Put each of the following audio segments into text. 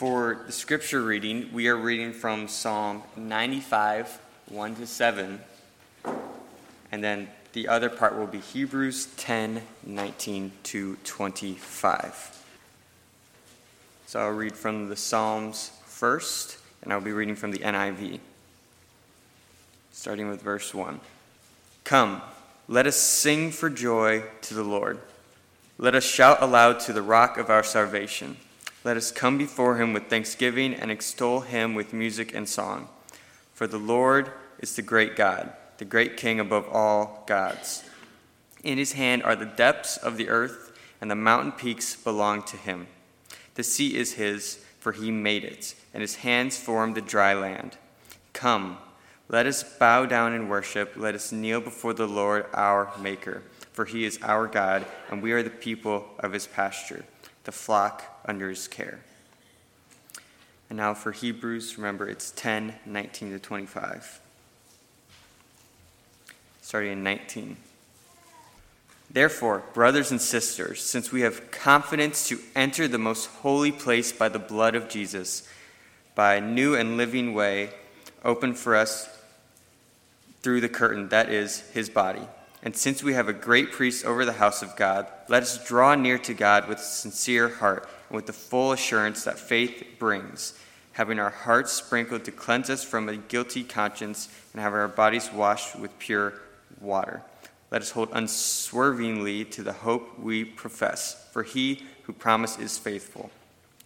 For the scripture reading, we are reading from Psalm 95, 1 to 7. And then the other part will be Hebrews 10, 19 to 25. So I'll read from the Psalms first, and I'll be reading from the NIV, starting with verse 1. Come, let us sing for joy to the Lord. Let us shout aloud to the rock of our salvation. Let us come before him with thanksgiving and extol him with music and song. For the Lord is the great God, the great King above all gods. In his hand are the depths of the earth, and the mountain peaks belong to him. The sea is his, for he made it, and his hands formed the dry land. Come, let us bow down and worship. Let us kneel before the Lord our Maker, for he is our God, and we are the people of his pasture, the flock under his care. And now for Hebrews, remember it's 10, 19 to 25. Starting in 19. Therefore, brothers and sisters, since we have confidence to enter the most holy place by the blood of Jesus, by a new and living way opened for us through the curtain, that is, his body. And since we have a great priest over the house of God, let us draw near to God with a sincere heart and with the full assurance that faith brings, having our hearts sprinkled to cleanse us from a guilty conscience and having our bodies washed with pure water. Let us hold unswervingly to the hope we profess, for he who promised is faithful.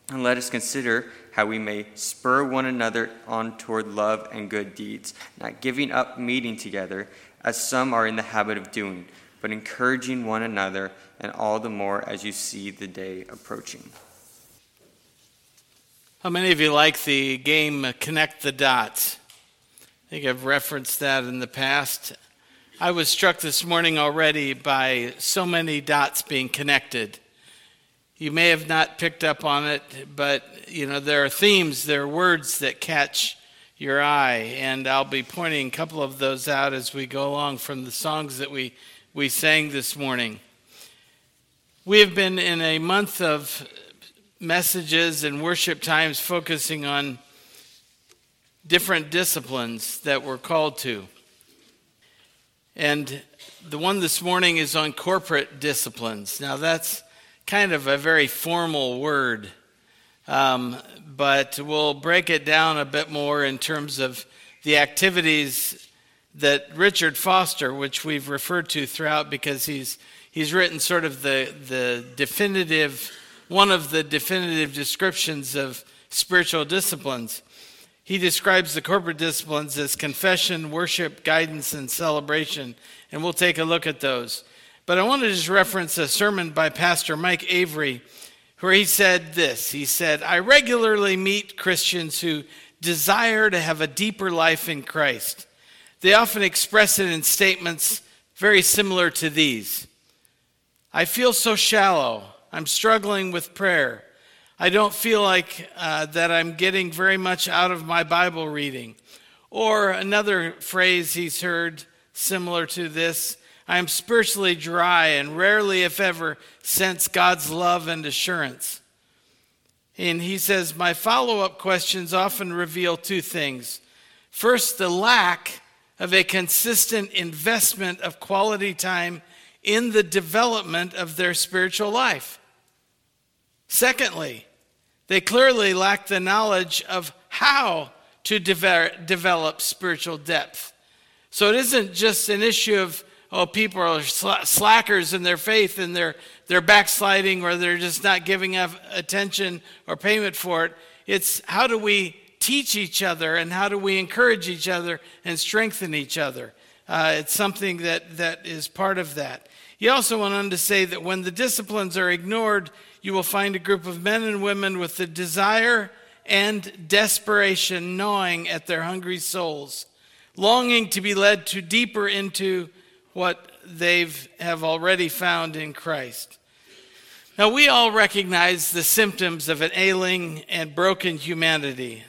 And let us consider how we may spur one another on toward love and good deeds, not giving up meeting together, as some are in the habit of doing, but encouraging one another, and all the more as you see the day approaching. How many of you like the game uh, Connect the Dots? I think I've referenced that in the past. I was struck this morning already by so many dots being connected. You may have not picked up on it, but you know there are themes, there are words that catch your eye, and I'll be pointing a couple of those out as we go along from the songs that we we sang this morning. We have been in a month of messages and worship times focusing on different disciplines that we're called to. And the one this morning is on corporate disciplines. Now, that's kind of a very formal word, um, but we'll break it down a bit more in terms of the activities that Richard Foster, which we've referred to throughout because he's, he's written sort of the, the definitive one of the definitive descriptions of spiritual disciplines. He describes the corporate disciplines as confession, worship, guidance, and celebration, and we'll take a look at those. But I want to just reference a sermon by Pastor Mike Avery where he said this He said, I regularly meet Christians who desire to have a deeper life in Christ. They often express it in statements very similar to these I feel so shallow. I'm struggling with prayer. I don't feel like uh, that I'm getting very much out of my Bible reading. Or another phrase he's heard similar to this I am spiritually dry and rarely, if ever, sense God's love and assurance. And he says, My follow up questions often reveal two things. First, the lack of a consistent investment of quality time in the development of their spiritual life. Secondly, they clearly lack the knowledge of how to de- develop spiritual depth. So it isn't just an issue of, oh, people are slackers in their faith and they're, they're backsliding or they're just not giving attention or payment for it. It's how do we teach each other and how do we encourage each other and strengthen each other? Uh, it's something that, that is part of that. He also went on to say that when the disciplines are ignored, you will find a group of men and women with the desire and desperation gnawing at their hungry souls, longing to be led to deeper into what they have already found in Christ. Now, we all recognize the symptoms of an ailing and broken humanity.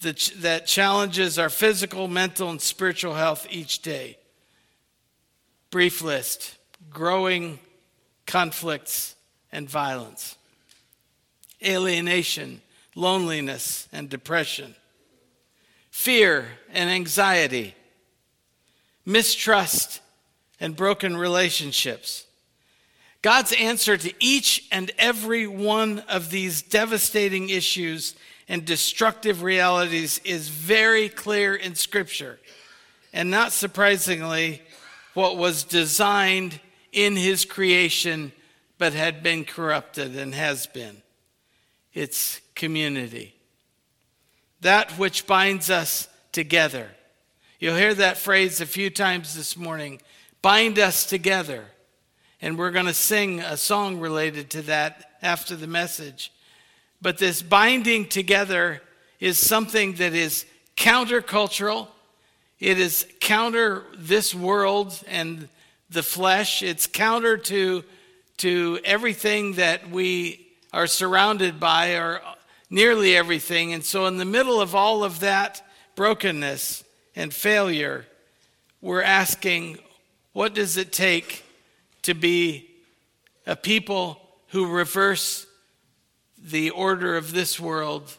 That challenges our physical, mental, and spiritual health each day. Brief list. Growing conflicts and violence, alienation, loneliness and depression, fear and anxiety, mistrust and broken relationships. God's answer to each and every one of these devastating issues and destructive realities is very clear in Scripture. And not surprisingly, what was designed in His creation but had been corrupted and has been. It's community. That which binds us together. You'll hear that phrase a few times this morning bind us together. And we're going to sing a song related to that after the message. But this binding together is something that is countercultural. It is counter this world and the flesh. It's counter to, to everything that we are surrounded by, or nearly everything. And so, in the middle of all of that brokenness and failure, we're asking, what does it take to be a people who reverse the order of this world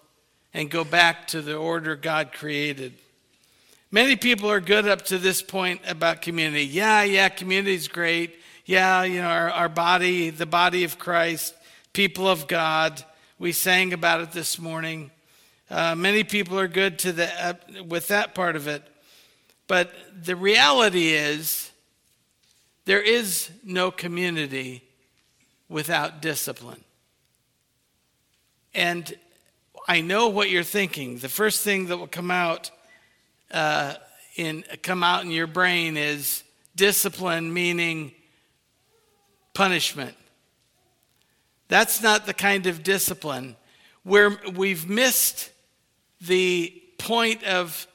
and go back to the order God created. Many people are good up to this point about community. Yeah, yeah, community's great. Yeah, you know, our, our body, the body of Christ, people of God. We sang about it this morning. Uh, many people are good to the, uh, with that part of it. But the reality is, there is no community without discipline. And I know what you're thinking. The first thing that will come out uh, in come out in your brain is discipline, meaning punishment. That's not the kind of discipline where we've missed the point of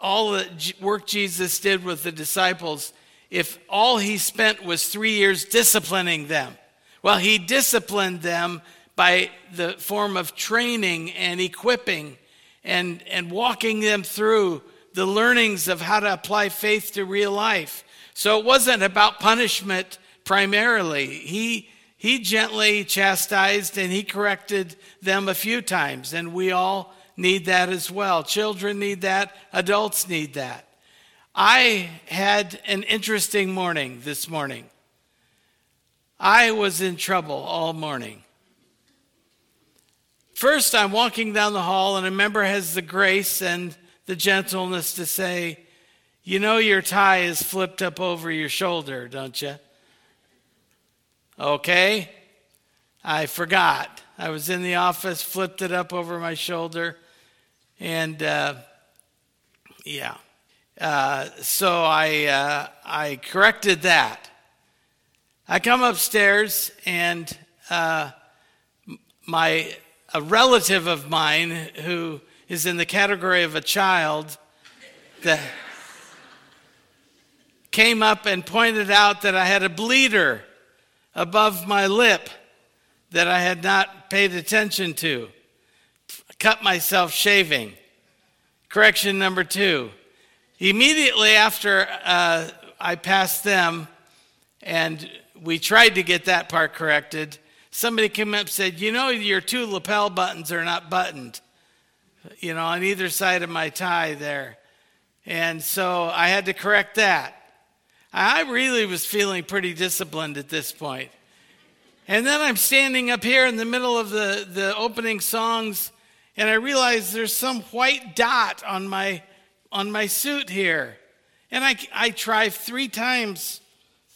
all the work Jesus did with the disciples. If all he spent was three years disciplining them, well, he disciplined them by the form of training and equipping and, and walking them through the learnings of how to apply faith to real life. So it wasn't about punishment primarily. He, he gently chastised and he corrected them a few times, and we all need that as well. Children need that, adults need that. I had an interesting morning this morning. I was in trouble all morning. First, I'm walking down the hall, and a member has the grace and the gentleness to say, You know, your tie is flipped up over your shoulder, don't you? Okay. I forgot. I was in the office, flipped it up over my shoulder, and uh, yeah. Uh, so I, uh, I corrected that. I come upstairs, and uh, my a relative of mine who is in the category of a child that came up and pointed out that I had a bleeder above my lip that I had not paid attention to. Cut myself shaving. Correction number two. Immediately after uh, I passed them, and we tried to get that part corrected, somebody came up and said, You know, your two lapel buttons are not buttoned, you know, on either side of my tie there. And so I had to correct that. I really was feeling pretty disciplined at this point. And then I'm standing up here in the middle of the, the opening songs, and I realize there's some white dot on my, on my suit here. And I, I try three times.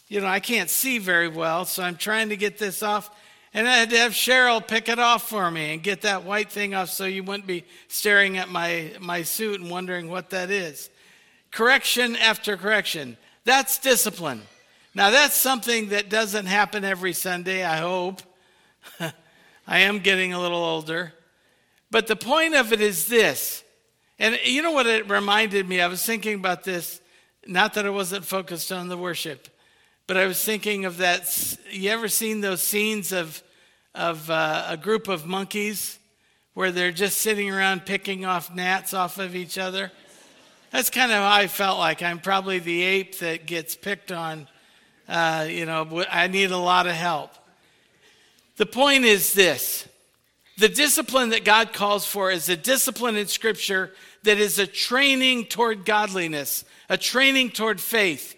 You know, I can't see very well, so I'm trying to get this off. And I had to have Cheryl pick it off for me and get that white thing off so you wouldn't be staring at my, my suit and wondering what that is. Correction after correction. That's discipline. Now, that's something that doesn't happen every Sunday, I hope. I am getting a little older. But the point of it is this. And you know what it reminded me? I was thinking about this, not that I wasn't focused on the worship, but I was thinking of that. You ever seen those scenes of of uh, a group of monkeys where they're just sitting around picking off gnats off of each other. That's kind of how I felt like. I'm probably the ape that gets picked on. Uh, you know, I need a lot of help. The point is this The discipline that God calls for is a discipline in Scripture that is a training toward godliness, a training toward faith.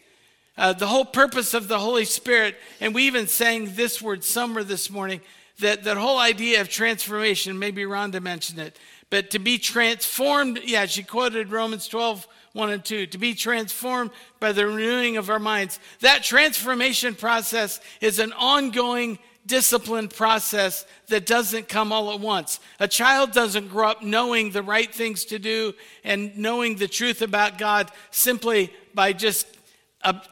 Uh, the whole purpose of the Holy Spirit, and we even sang this word summer this morning, that, that whole idea of transformation, maybe Rhonda mentioned it, but to be transformed, yeah, she quoted Romans 12, 1 and 2, to be transformed by the renewing of our minds. That transformation process is an ongoing disciplined process that doesn't come all at once. A child doesn't grow up knowing the right things to do and knowing the truth about God simply by just ob-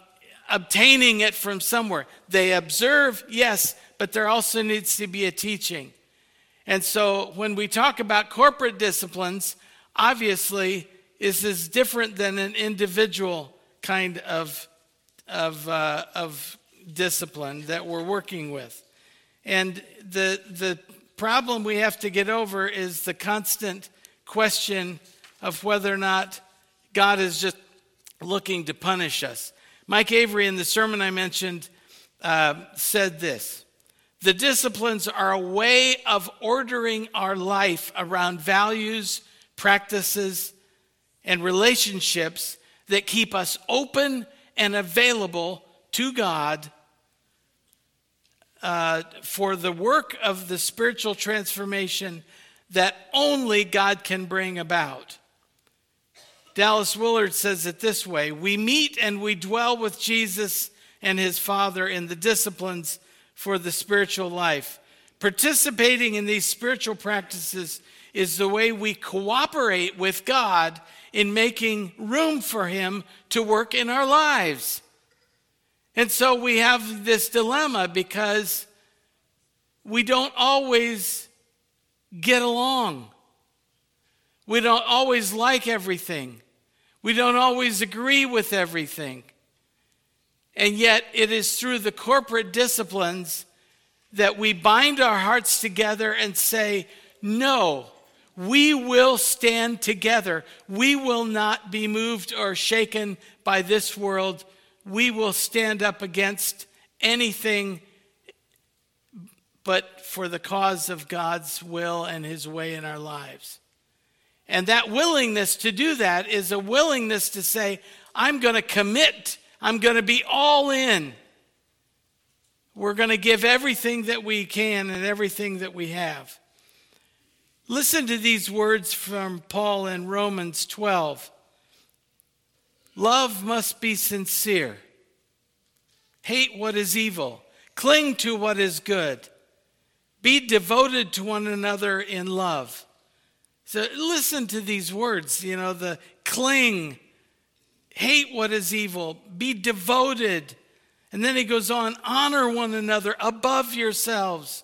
obtaining it from somewhere. They observe, yes, but there also needs to be a teaching. And so when we talk about corporate disciplines, obviously, this is different than an individual kind of, of, uh, of discipline that we're working with. And the, the problem we have to get over is the constant question of whether or not God is just looking to punish us. Mike Avery, in the sermon I mentioned, uh, said this The disciplines are a way of ordering our life around values, practices, and relationships that keep us open and available to God uh, for the work of the spiritual transformation that only God can bring about. Dallas Willard says it this way We meet and we dwell with Jesus and his Father in the disciplines for the spiritual life. Participating in these spiritual practices is the way we cooperate with God in making room for him to work in our lives. And so we have this dilemma because we don't always get along. We don't always like everything. We don't always agree with everything. And yet, it is through the corporate disciplines that we bind our hearts together and say, No, we will stand together. We will not be moved or shaken by this world we will stand up against anything but for the cause of God's will and His way in our lives. And that willingness to do that is a willingness to say, I'm going to commit, I'm going to be all in. We're going to give everything that we can and everything that we have. Listen to these words from Paul in Romans 12. Love must be sincere. Hate what is evil. Cling to what is good. Be devoted to one another in love. So listen to these words, you know, the cling, hate what is evil, be devoted. And then he goes on, honor one another above yourselves.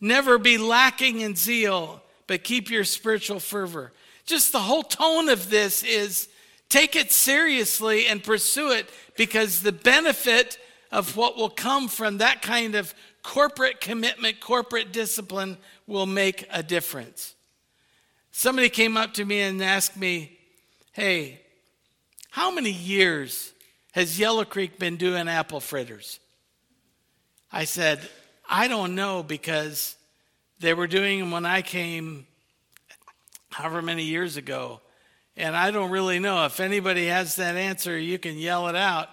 Never be lacking in zeal, but keep your spiritual fervor. Just the whole tone of this is Take it seriously and pursue it because the benefit of what will come from that kind of corporate commitment, corporate discipline will make a difference. Somebody came up to me and asked me, Hey, how many years has Yellow Creek been doing apple fritters? I said, I don't know because they were doing them when I came however many years ago. And I don't really know. If anybody has that answer, you can yell it out.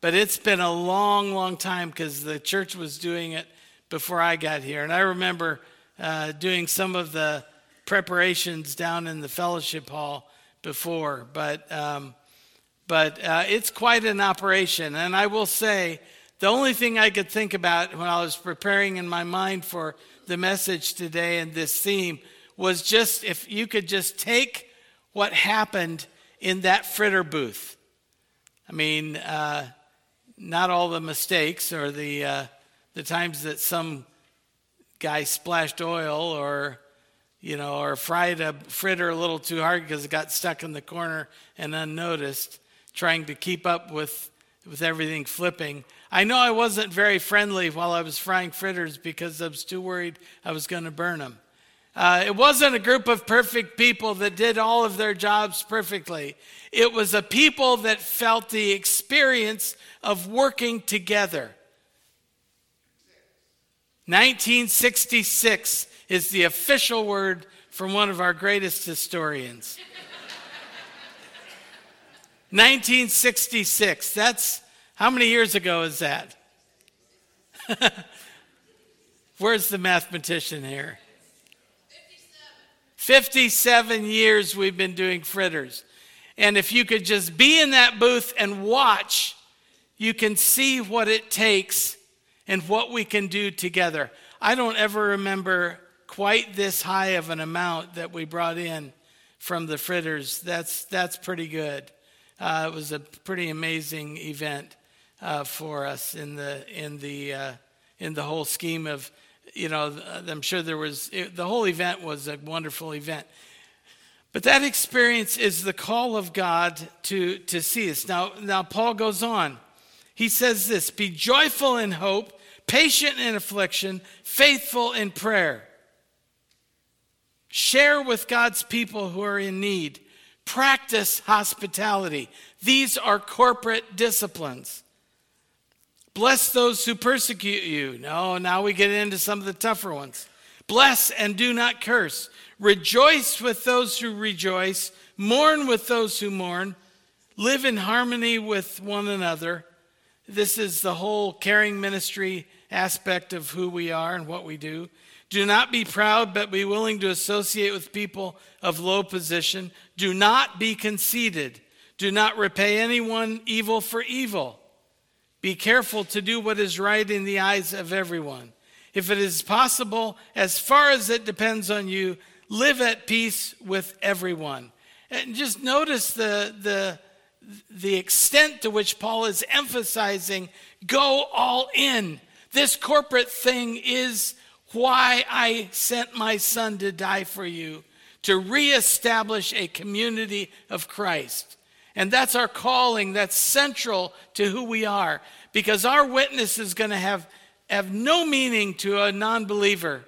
But it's been a long, long time because the church was doing it before I got here. And I remember uh, doing some of the preparations down in the fellowship hall before. But, um, but uh, it's quite an operation. And I will say, the only thing I could think about when I was preparing in my mind for the message today and this theme was just if you could just take what happened in that fritter booth. I mean, uh, not all the mistakes or the, uh, the times that some guy splashed oil or, you know, or fried a fritter a little too hard because it got stuck in the corner and unnoticed, trying to keep up with, with everything flipping. I know I wasn't very friendly while I was frying fritters because I was too worried I was going to burn them. Uh, it wasn't a group of perfect people that did all of their jobs perfectly. It was a people that felt the experience of working together. 1966 is the official word from one of our greatest historians. 1966. That's how many years ago is that? Where's the mathematician here? 57 years we've been doing fritters. And if you could just be in that booth and watch, you can see what it takes and what we can do together. I don't ever remember quite this high of an amount that we brought in from the fritters. That's, that's pretty good. Uh, it was a pretty amazing event uh, for us in the, in, the, uh, in the whole scheme of you know, uh, I'm sure there was, it, the whole event was a wonderful event. But that experience is the call of God to, to see us. Now, now, Paul goes on. He says this Be joyful in hope, patient in affliction, faithful in prayer. Share with God's people who are in need. Practice hospitality. These are corporate disciplines. Bless those who persecute you. No, now we get into some of the tougher ones. Bless and do not curse. Rejoice with those who rejoice. Mourn with those who mourn. Live in harmony with one another. This is the whole caring ministry aspect of who we are and what we do. Do not be proud, but be willing to associate with people of low position. Do not be conceited. Do not repay anyone evil for evil. Be careful to do what is right in the eyes of everyone. If it is possible, as far as it depends on you, live at peace with everyone. And just notice the, the, the extent to which Paul is emphasizing go all in. This corporate thing is why I sent my son to die for you, to reestablish a community of Christ. And that's our calling, that's central to who we are. Because our witness is going to have, have no meaning to a non believer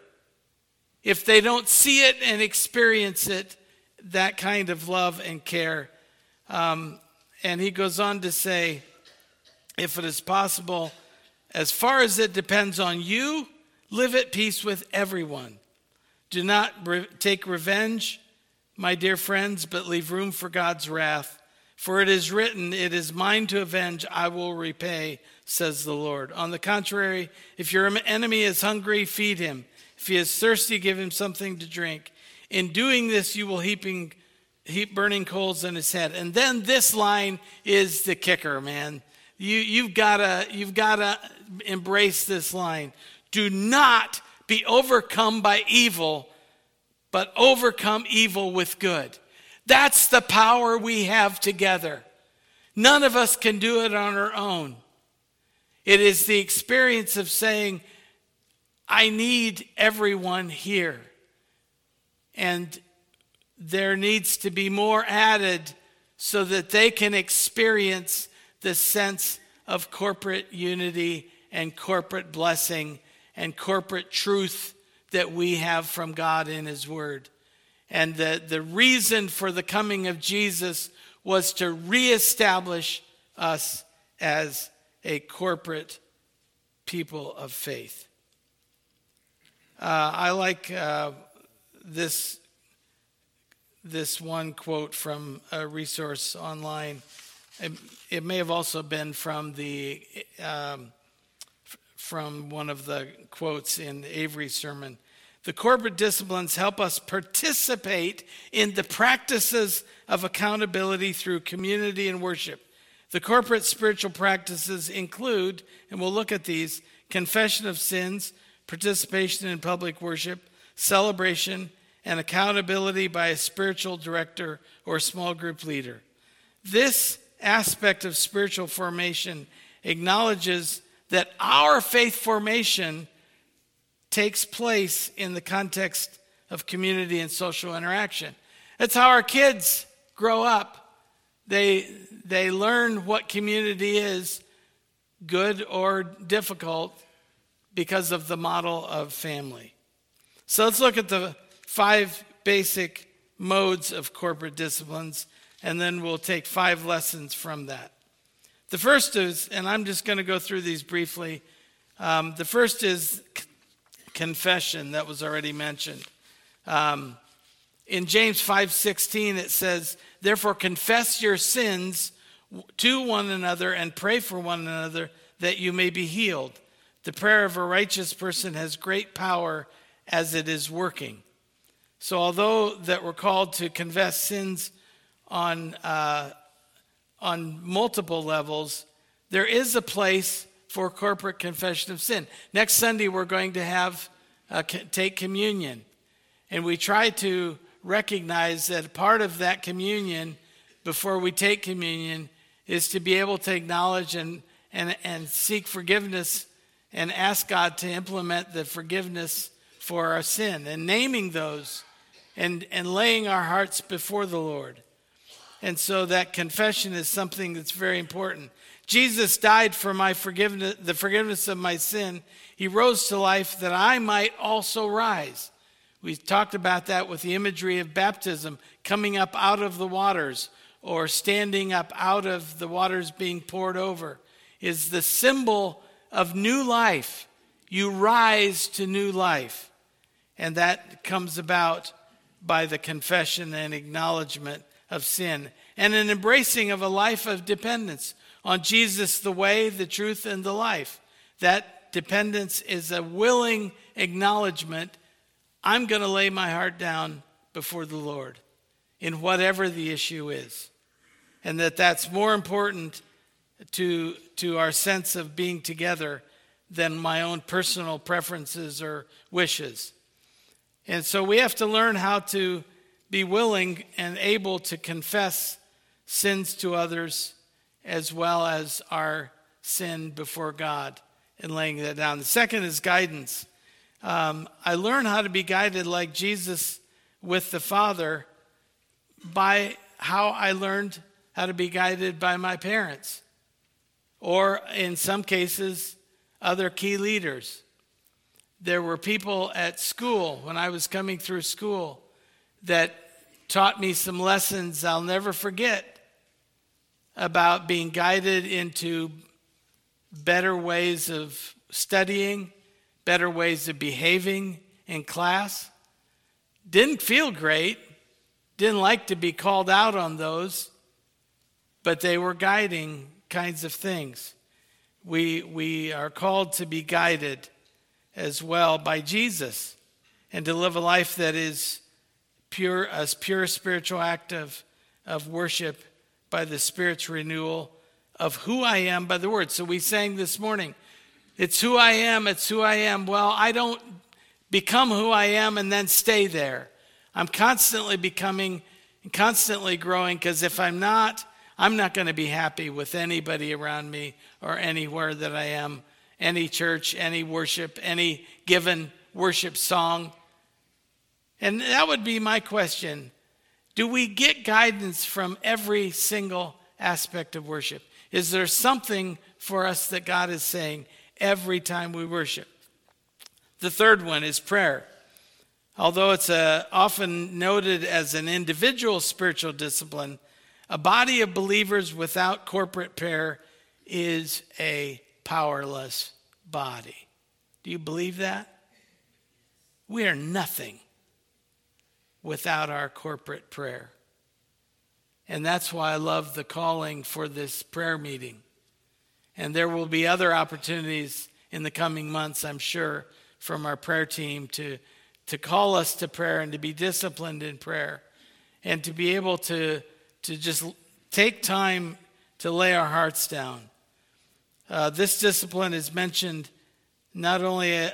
if they don't see it and experience it, that kind of love and care. Um, and he goes on to say, if it is possible, as far as it depends on you, live at peace with everyone. Do not re- take revenge, my dear friends, but leave room for God's wrath. For it is written, It is mine to avenge, I will repay, says the Lord. On the contrary, if your enemy is hungry, feed him. If he is thirsty, give him something to drink. In doing this, you will heaping, heap burning coals on his head. And then this line is the kicker, man. You, you've got you've to embrace this line. Do not be overcome by evil, but overcome evil with good. That's the power we have together. None of us can do it on our own. It is the experience of saying, I need everyone here. And there needs to be more added so that they can experience the sense of corporate unity and corporate blessing and corporate truth that we have from God in His Word. And the, the reason for the coming of Jesus was to reestablish us as a corporate people of faith. Uh, I like uh, this, this one quote from a resource online. It, it may have also been from the um, from one of the quotes in Avery's sermon. The corporate disciplines help us participate in the practices of accountability through community and worship. The corporate spiritual practices include, and we'll look at these confession of sins, participation in public worship, celebration, and accountability by a spiritual director or small group leader. This aspect of spiritual formation acknowledges that our faith formation takes place in the context of community and social interaction. That's how our kids grow up. They, they learn what community is, good or difficult, because of the model of family. So let's look at the five basic modes of corporate disciplines, and then we'll take five lessons from that. The first is, and I'm just going to go through these briefly. Um, the first is confession that was already mentioned. Um, in James 5:16 it says, "Therefore confess your sins to one another and pray for one another that you may be healed. The prayer of a righteous person has great power as it is working." So although that we're called to confess sins on uh, on multiple levels, there is a place for corporate confession of sin. Next Sunday, we're going to have uh, take communion, and we try to recognize that part of that communion before we take communion is to be able to acknowledge and, and, and seek forgiveness and ask God to implement the forgiveness for our sin and naming those and, and laying our hearts before the Lord. And so that confession is something that's very important. Jesus died for my forgiveness, the forgiveness of my sin. He rose to life that I might also rise. We talked about that with the imagery of baptism, coming up out of the waters or standing up out of the waters being poured over, is the symbol of new life. You rise to new life. And that comes about by the confession and acknowledgement of sin and an embracing of a life of dependence on Jesus, the way, the truth, and the life. That dependence is a willing acknowledgement I'm going to lay my heart down before the Lord in whatever the issue is. And that that's more important to, to our sense of being together than my own personal preferences or wishes. And so we have to learn how to be willing and able to confess sins to others as well as our sin before God and laying that down. The second is guidance. Um, I learn how to be guided like Jesus with the Father by how I learned how to be guided by my parents, or in some cases, other key leaders. There were people at school when I was coming through school that taught me some lessons I'll never forget about being guided into better ways of studying, better ways of behaving in class. Didn't feel great, didn't like to be called out on those, but they were guiding kinds of things. We, we are called to be guided as well by Jesus and to live a life that is pure, a pure spiritual act of, of worship by the Spirit's renewal of who I am by the Word. So we sang this morning, it's who I am, it's who I am. Well, I don't become who I am and then stay there. I'm constantly becoming and constantly growing because if I'm not, I'm not going to be happy with anybody around me or anywhere that I am, any church, any worship, any given worship song. And that would be my question do we get guidance from every single aspect of worship? Is there something for us that God is saying every time we worship? The third one is prayer. Although it's a, uh, often noted as an individual spiritual discipline, a body of believers without corporate prayer is a powerless body. Do you believe that? We are nothing without our corporate prayer. And that's why I love the calling for this prayer meeting. And there will be other opportunities in the coming months, I'm sure, from our prayer team to, to call us to prayer and to be disciplined in prayer and to be able to, to just take time to lay our hearts down. Uh, this discipline is mentioned not only, uh,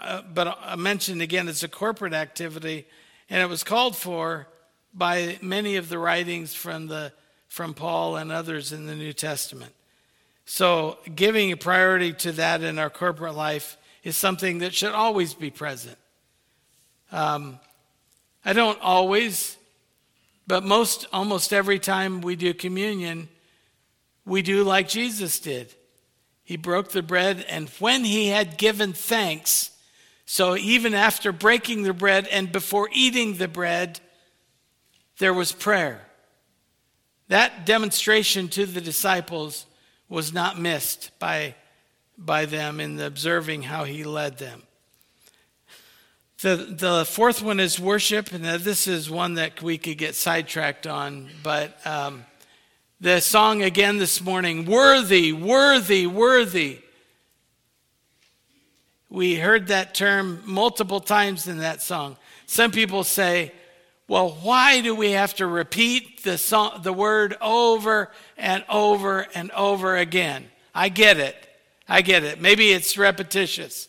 uh, but mentioned again as a corporate activity and it was called for by many of the writings from, the, from Paul and others in the New Testament. So, giving a priority to that in our corporate life is something that should always be present. Um, I don't always, but most, almost every time we do communion, we do like Jesus did. He broke the bread, and when he had given thanks, so even after breaking the bread and before eating the bread, there was prayer. That demonstration to the disciples was not missed by, by them in observing how he led them. The, the fourth one is worship, and this is one that we could get sidetracked on. But um, the song again this morning Worthy, worthy, worthy. We heard that term multiple times in that song. Some people say, well, why do we have to repeat the, song, the word over and over and over again? I get it. I get it. Maybe it's repetitious.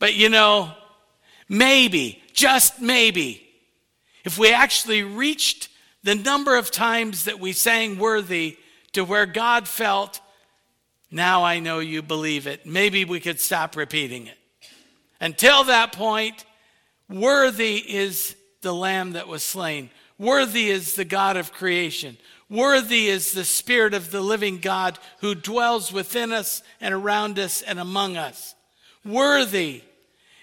But you know, maybe, just maybe, if we actually reached the number of times that we sang worthy to where God felt, now I know you believe it, maybe we could stop repeating it. Until that point, worthy is the lamb that was slain. Worthy is the God of creation. Worthy is the Spirit of the living God who dwells within us and around us and among us. Worthy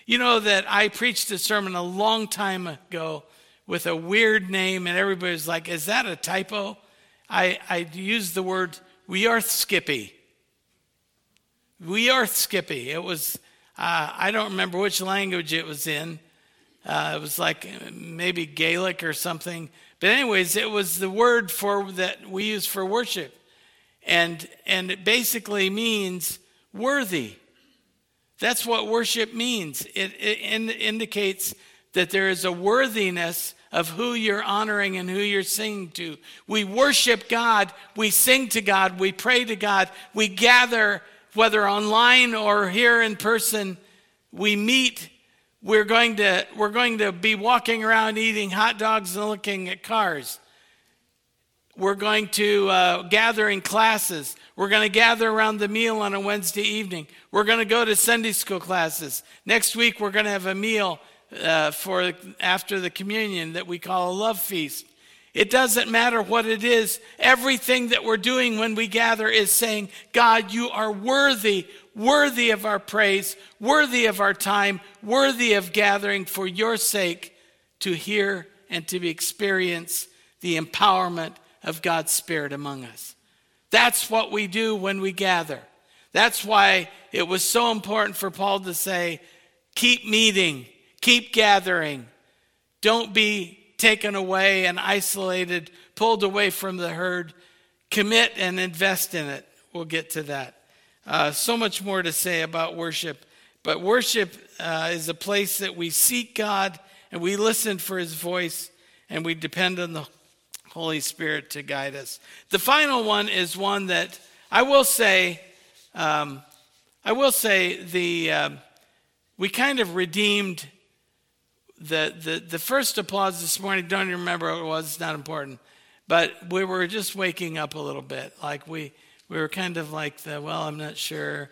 you know that I preached a sermon a long time ago with a weird name, and everybody's like, Is that a typo? I, I used the word we are skippy. We are skippy. It was, uh, I don't remember which language it was in. Uh, it was like maybe Gaelic or something. But, anyways, it was the word for that we use for worship. And, and it basically means worthy. That's what worship means. It, it in, indicates that there is a worthiness of who you're honoring and who you're singing to. We worship God, we sing to God, we pray to God, we gather, whether online or here in person, we meet. We're going to, we're going to be walking around eating hot dogs and looking at cars. We're going to uh, gather in classes. We're going to gather around the meal on a Wednesday evening. We're going to go to Sunday school classes. Next week, we're going to have a meal uh, for after the communion that we call a love feast. It doesn't matter what it is. Everything that we're doing when we gather is saying, God, you are worthy, worthy of our praise, worthy of our time, worthy of gathering for your sake to hear and to experience the empowerment of God's Spirit among us. That's what we do when we gather. That's why it was so important for Paul to say, keep meeting, keep gathering. Don't be taken away and isolated, pulled away from the herd. Commit and invest in it. We'll get to that. Uh, so much more to say about worship. But worship uh, is a place that we seek God and we listen for his voice and we depend on the Holy Spirit to guide us. The final one is one that I will say, um, I will say the um, we kind of redeemed the, the the first applause this morning. Don't even remember what it was. It's not important, but we were just waking up a little bit. Like we we were kind of like the well, I'm not sure.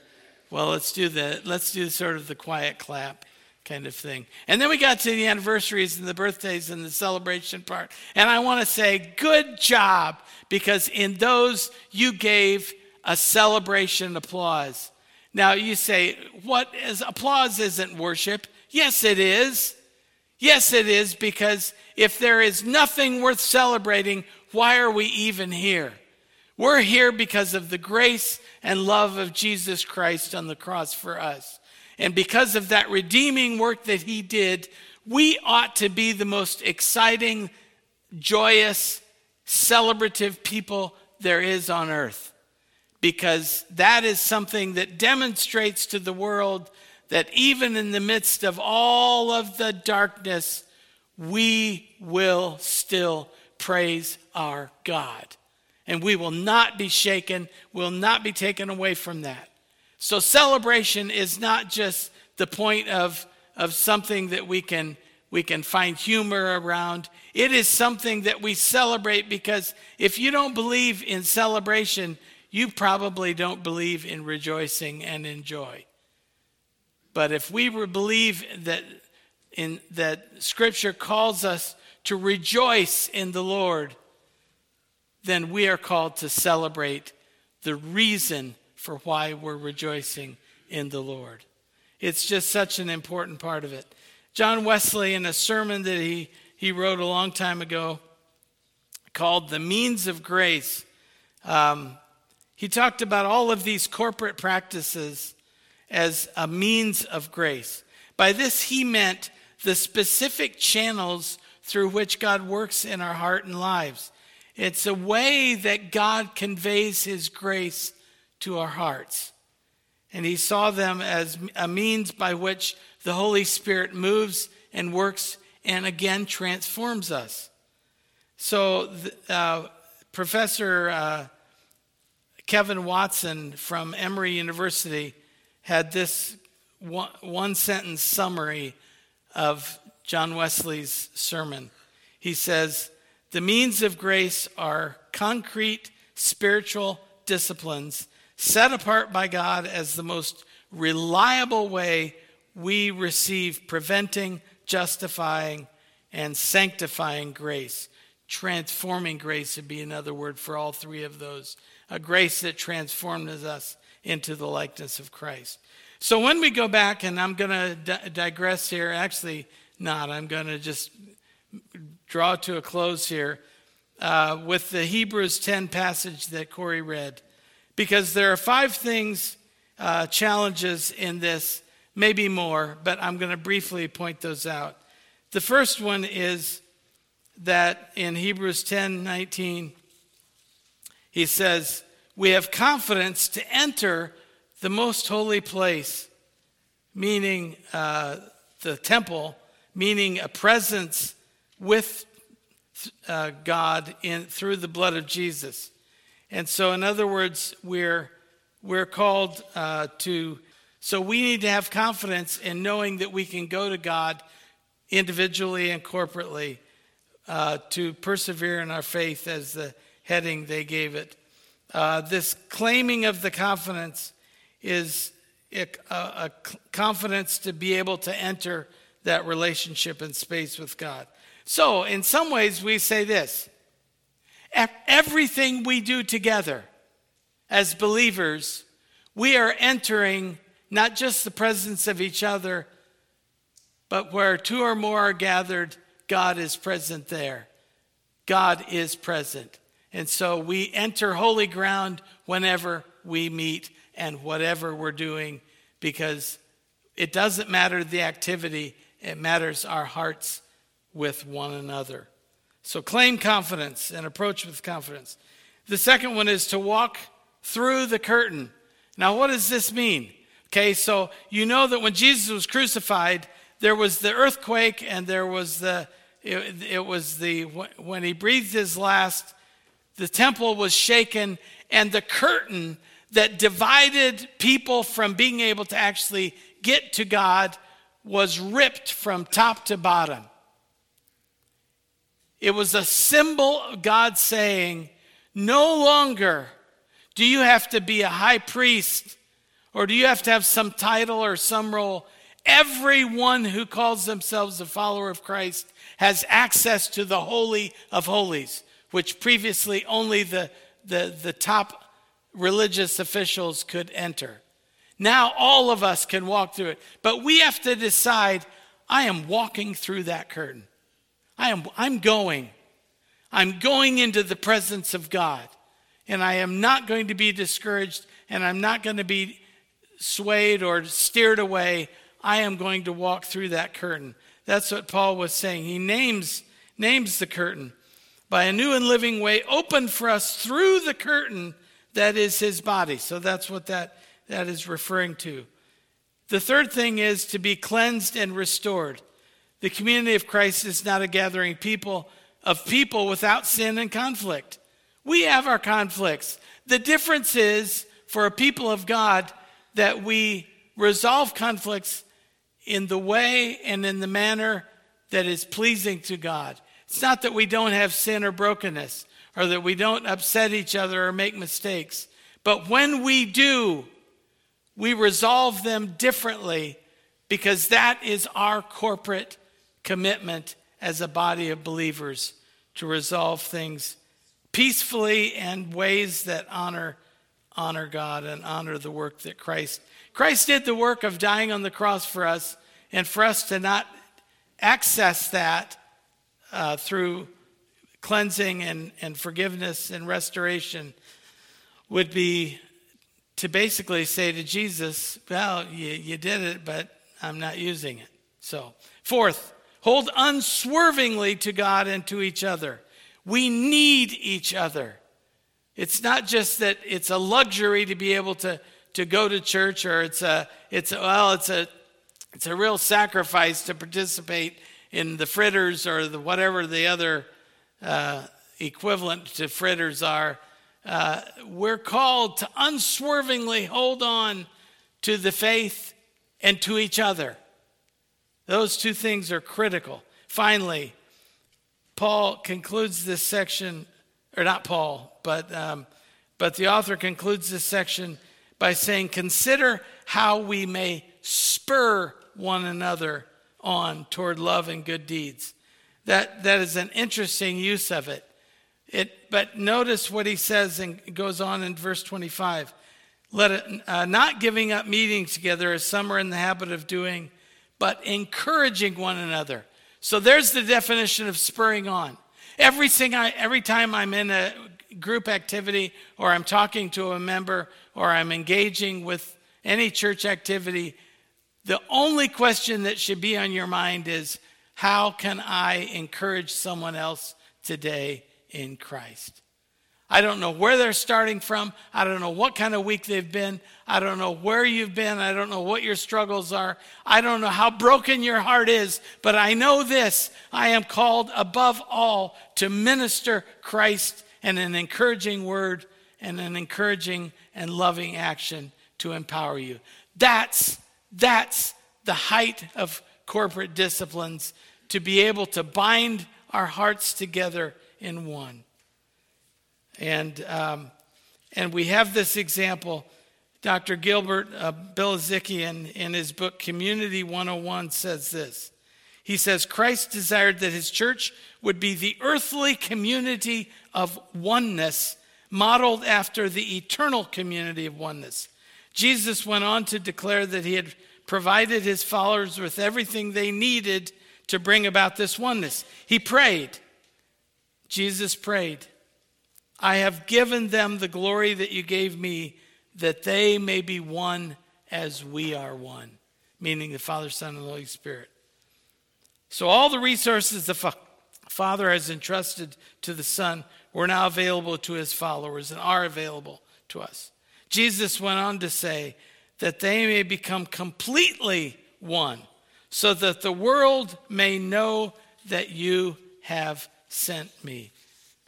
Well, let's do the let's do sort of the quiet clap kind of thing. And then we got to the anniversaries and the birthdays and the celebration part. And I want to say, good job, because in those you gave a celebration applause. Now you say, what is applause isn't worship? Yes, it is. Yes, it is, because if there is nothing worth celebrating, why are we even here? We're here because of the grace and love of Jesus Christ on the cross for us. And because of that redeeming work that he did, we ought to be the most exciting, joyous, celebrative people there is on earth. Because that is something that demonstrates to the world that even in the midst of all of the darkness, we will still praise our God. And we will not be shaken, will not be taken away from that. So celebration is not just the point of, of something that we can, we can find humor around. It is something that we celebrate because if you don't believe in celebration, you probably don't believe in rejoicing and in joy. But if we believe that in that scripture calls us to rejoice in the Lord, then we are called to celebrate the reason for why we're rejoicing in the Lord. It's just such an important part of it. John Wesley, in a sermon that he, he wrote a long time ago called The Means of Grace, um, he talked about all of these corporate practices as a means of grace. By this, he meant the specific channels through which God works in our heart and lives. It's a way that God conveys His grace to our hearts. And He saw them as a means by which the Holy Spirit moves and works and again transforms us. So, uh, Professor uh, Kevin Watson from Emory University had this one, one sentence summary of John Wesley's sermon. He says, The means of grace are concrete spiritual disciplines set apart by God as the most reliable way we receive preventing, justifying, and sanctifying grace. Transforming grace would be another word for all three of those. A grace that transforms us into the likeness of Christ. So when we go back, and I'm going to di- digress here, actually, not, I'm going to just draw to a close here uh, with the Hebrews 10 passage that Corey read. Because there are five things, uh, challenges in this, maybe more, but I'm going to briefly point those out. The first one is that in Hebrews 10 19, he says, We have confidence to enter the most holy place, meaning uh, the temple, meaning a presence with uh, God in, through the blood of Jesus. And so, in other words, we're, we're called uh, to, so we need to have confidence in knowing that we can go to God individually and corporately uh, to persevere in our faith, as the heading they gave it. Uh, this claiming of the confidence is a, a, confidence to be able to enter that relationship and space with God. So, in some ways, we say this everything we do together as believers, we are entering not just the presence of each other, but where two or more are gathered, God is present there. God is present. And so we enter holy ground whenever we meet and whatever we're doing because it doesn't matter the activity, it matters our hearts with one another. So claim confidence and approach with confidence. The second one is to walk through the curtain. Now, what does this mean? Okay, so you know that when Jesus was crucified, there was the earthquake and there was the, it, it was the, when he breathed his last, the temple was shaken and the curtain that divided people from being able to actually get to God was ripped from top to bottom. It was a symbol of God saying, no longer do you have to be a high priest or do you have to have some title or some role. Everyone who calls themselves a follower of Christ has access to the Holy of Holies, which previously only the, the, the top religious officials could enter. Now all of us can walk through it, but we have to decide I am walking through that curtain. I am I'm going. I'm going into the presence of God. And I am not going to be discouraged and I'm not going to be swayed or steered away. I am going to walk through that curtain. That's what Paul was saying. He names names the curtain by a new and living way opened for us through the curtain that is his body. So that's what that, that is referring to. The third thing is to be cleansed and restored. The community of Christ is not a gathering people of people without sin and conflict. We have our conflicts. The difference is for a people of God that we resolve conflicts in the way and in the manner that is pleasing to God. It's not that we don't have sin or brokenness or that we don't upset each other or make mistakes. But when we do, we resolve them differently because that is our corporate commitment as a body of believers to resolve things peacefully and ways that honor honor God and honor the work that Christ Christ did the work of dying on the cross for us and for us to not access that uh, through cleansing and, and forgiveness and restoration would be to basically say to Jesus, Well, you, you did it, but I'm not using it. So, fourth, hold unswervingly to God and to each other. We need each other. It's not just that it's a luxury to be able to, to go to church or it's a, it's a, well, it's a, it's a real sacrifice to participate in the fritters or the whatever the other uh, equivalent to fritters are. Uh, we're called to unswervingly hold on to the faith and to each other. Those two things are critical. Finally, Paul concludes this section, or not Paul, but, um, but the author concludes this section by saying, Consider how we may spur one another on toward love and good deeds. That, that is an interesting use of it. it. But notice what he says and goes on in verse 25. Let it, uh, not giving up meeting together as some are in the habit of doing, but encouraging one another. So there's the definition of spurring on. Every, I, every time I'm in a group activity or I'm talking to a member or I'm engaging with any church activity, the only question that should be on your mind is how can I encourage someone else today in Christ? I don't know where they're starting from. I don't know what kind of week they've been. I don't know where you've been. I don't know what your struggles are. I don't know how broken your heart is, but I know this I am called above all to minister Christ and an encouraging word and an encouraging and loving action to empower you. That's that's the height of corporate disciplines to be able to bind our hearts together in one. And, um, and we have this example. Dr. Gilbert uh, Bilezikian, in his book Community 101, says this. He says, Christ desired that his church would be the earthly community of oneness, modeled after the eternal community of oneness. Jesus went on to declare that he had provided his followers with everything they needed to bring about this oneness. He prayed. Jesus prayed, I have given them the glory that you gave me, that they may be one as we are one, meaning the Father, Son, and the Holy Spirit. So, all the resources the fa- Father has entrusted to the Son were now available to his followers and are available to us. Jesus went on to say that they may become completely one, so that the world may know that you have sent me,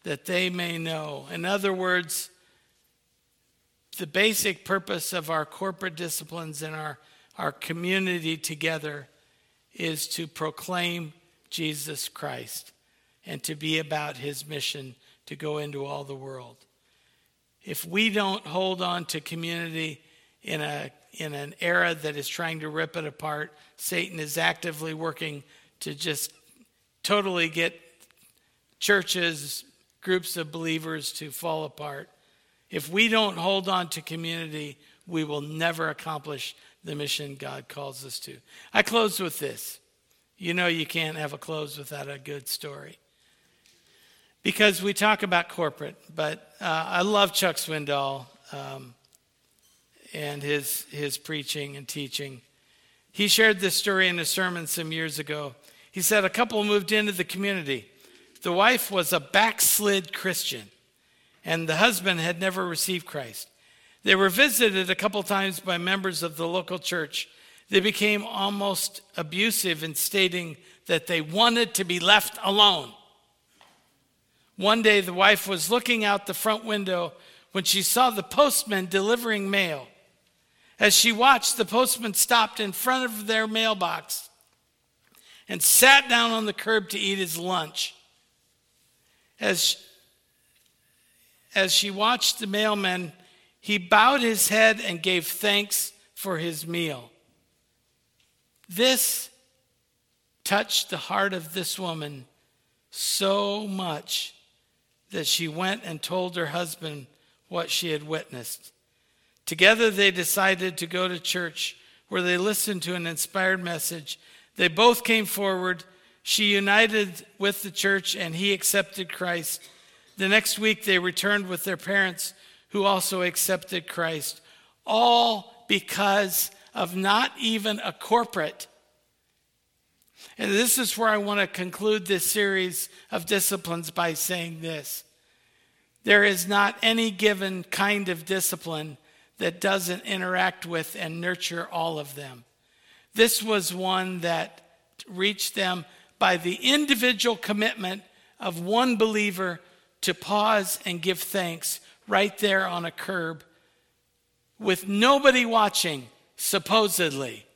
that they may know. In other words, the basic purpose of our corporate disciplines and our, our community together is to proclaim Jesus Christ and to be about his mission to go into all the world if we don't hold on to community in a in an era that is trying to rip it apart, Satan is actively working to just totally get churches, groups of believers to fall apart. If we don't hold on to community, we will never accomplish the mission God calls us to. I close with this. You know, you can't have a close without a good story because we talk about corporate, but uh, I love Chuck Swindoll um, and his, his preaching and teaching. He shared this story in a sermon some years ago. He said a couple moved into the community. The wife was a backslid Christian, and the husband had never received Christ. They were visited a couple times by members of the local church. They became almost abusive in stating that they wanted to be left alone. One day, the wife was looking out the front window when she saw the postman delivering mail. As she watched, the postman stopped in front of their mailbox and sat down on the curb to eat his lunch. As, as she watched the mailman, he bowed his head and gave thanks for his meal. This touched the heart of this woman so much that she went and told her husband what she had witnessed. Together, they decided to go to church where they listened to an inspired message. They both came forward. She united with the church, and he accepted Christ. The next week, they returned with their parents, who also accepted Christ, all because of not even a corporate, And this is where I want to conclude this series of disciplines by saying this. There is not any given kind of discipline that doesn't interact with and nurture all of them. This was one that reached them by the individual commitment of one believer to pause and give thanks right there on a curb with nobody watching, supposedly,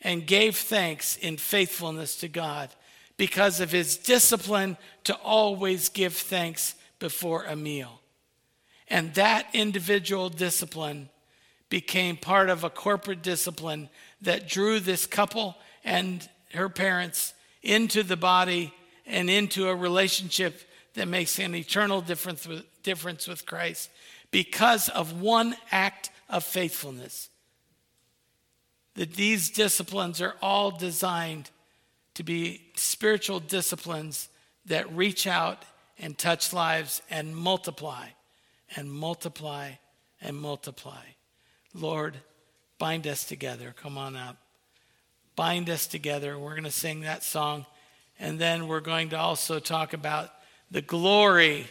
and gave thanks in faithfulness to God because of his discipline to always give thanks before a meal. And that individual discipline became part of a corporate discipline that drew this couple and her parents into the body and into a relationship that makes an eternal difference with, difference with Christ because of one act of faithfulness. That these disciplines are all designed to be spiritual disciplines that reach out and touch lives and multiply and multiply and multiply. Lord, bind us together. Come on up. Bind us together. We're going to sing that song. And then we're going to also talk about the glory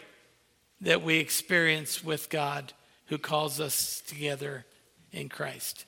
that we experience with God who calls us together in Christ.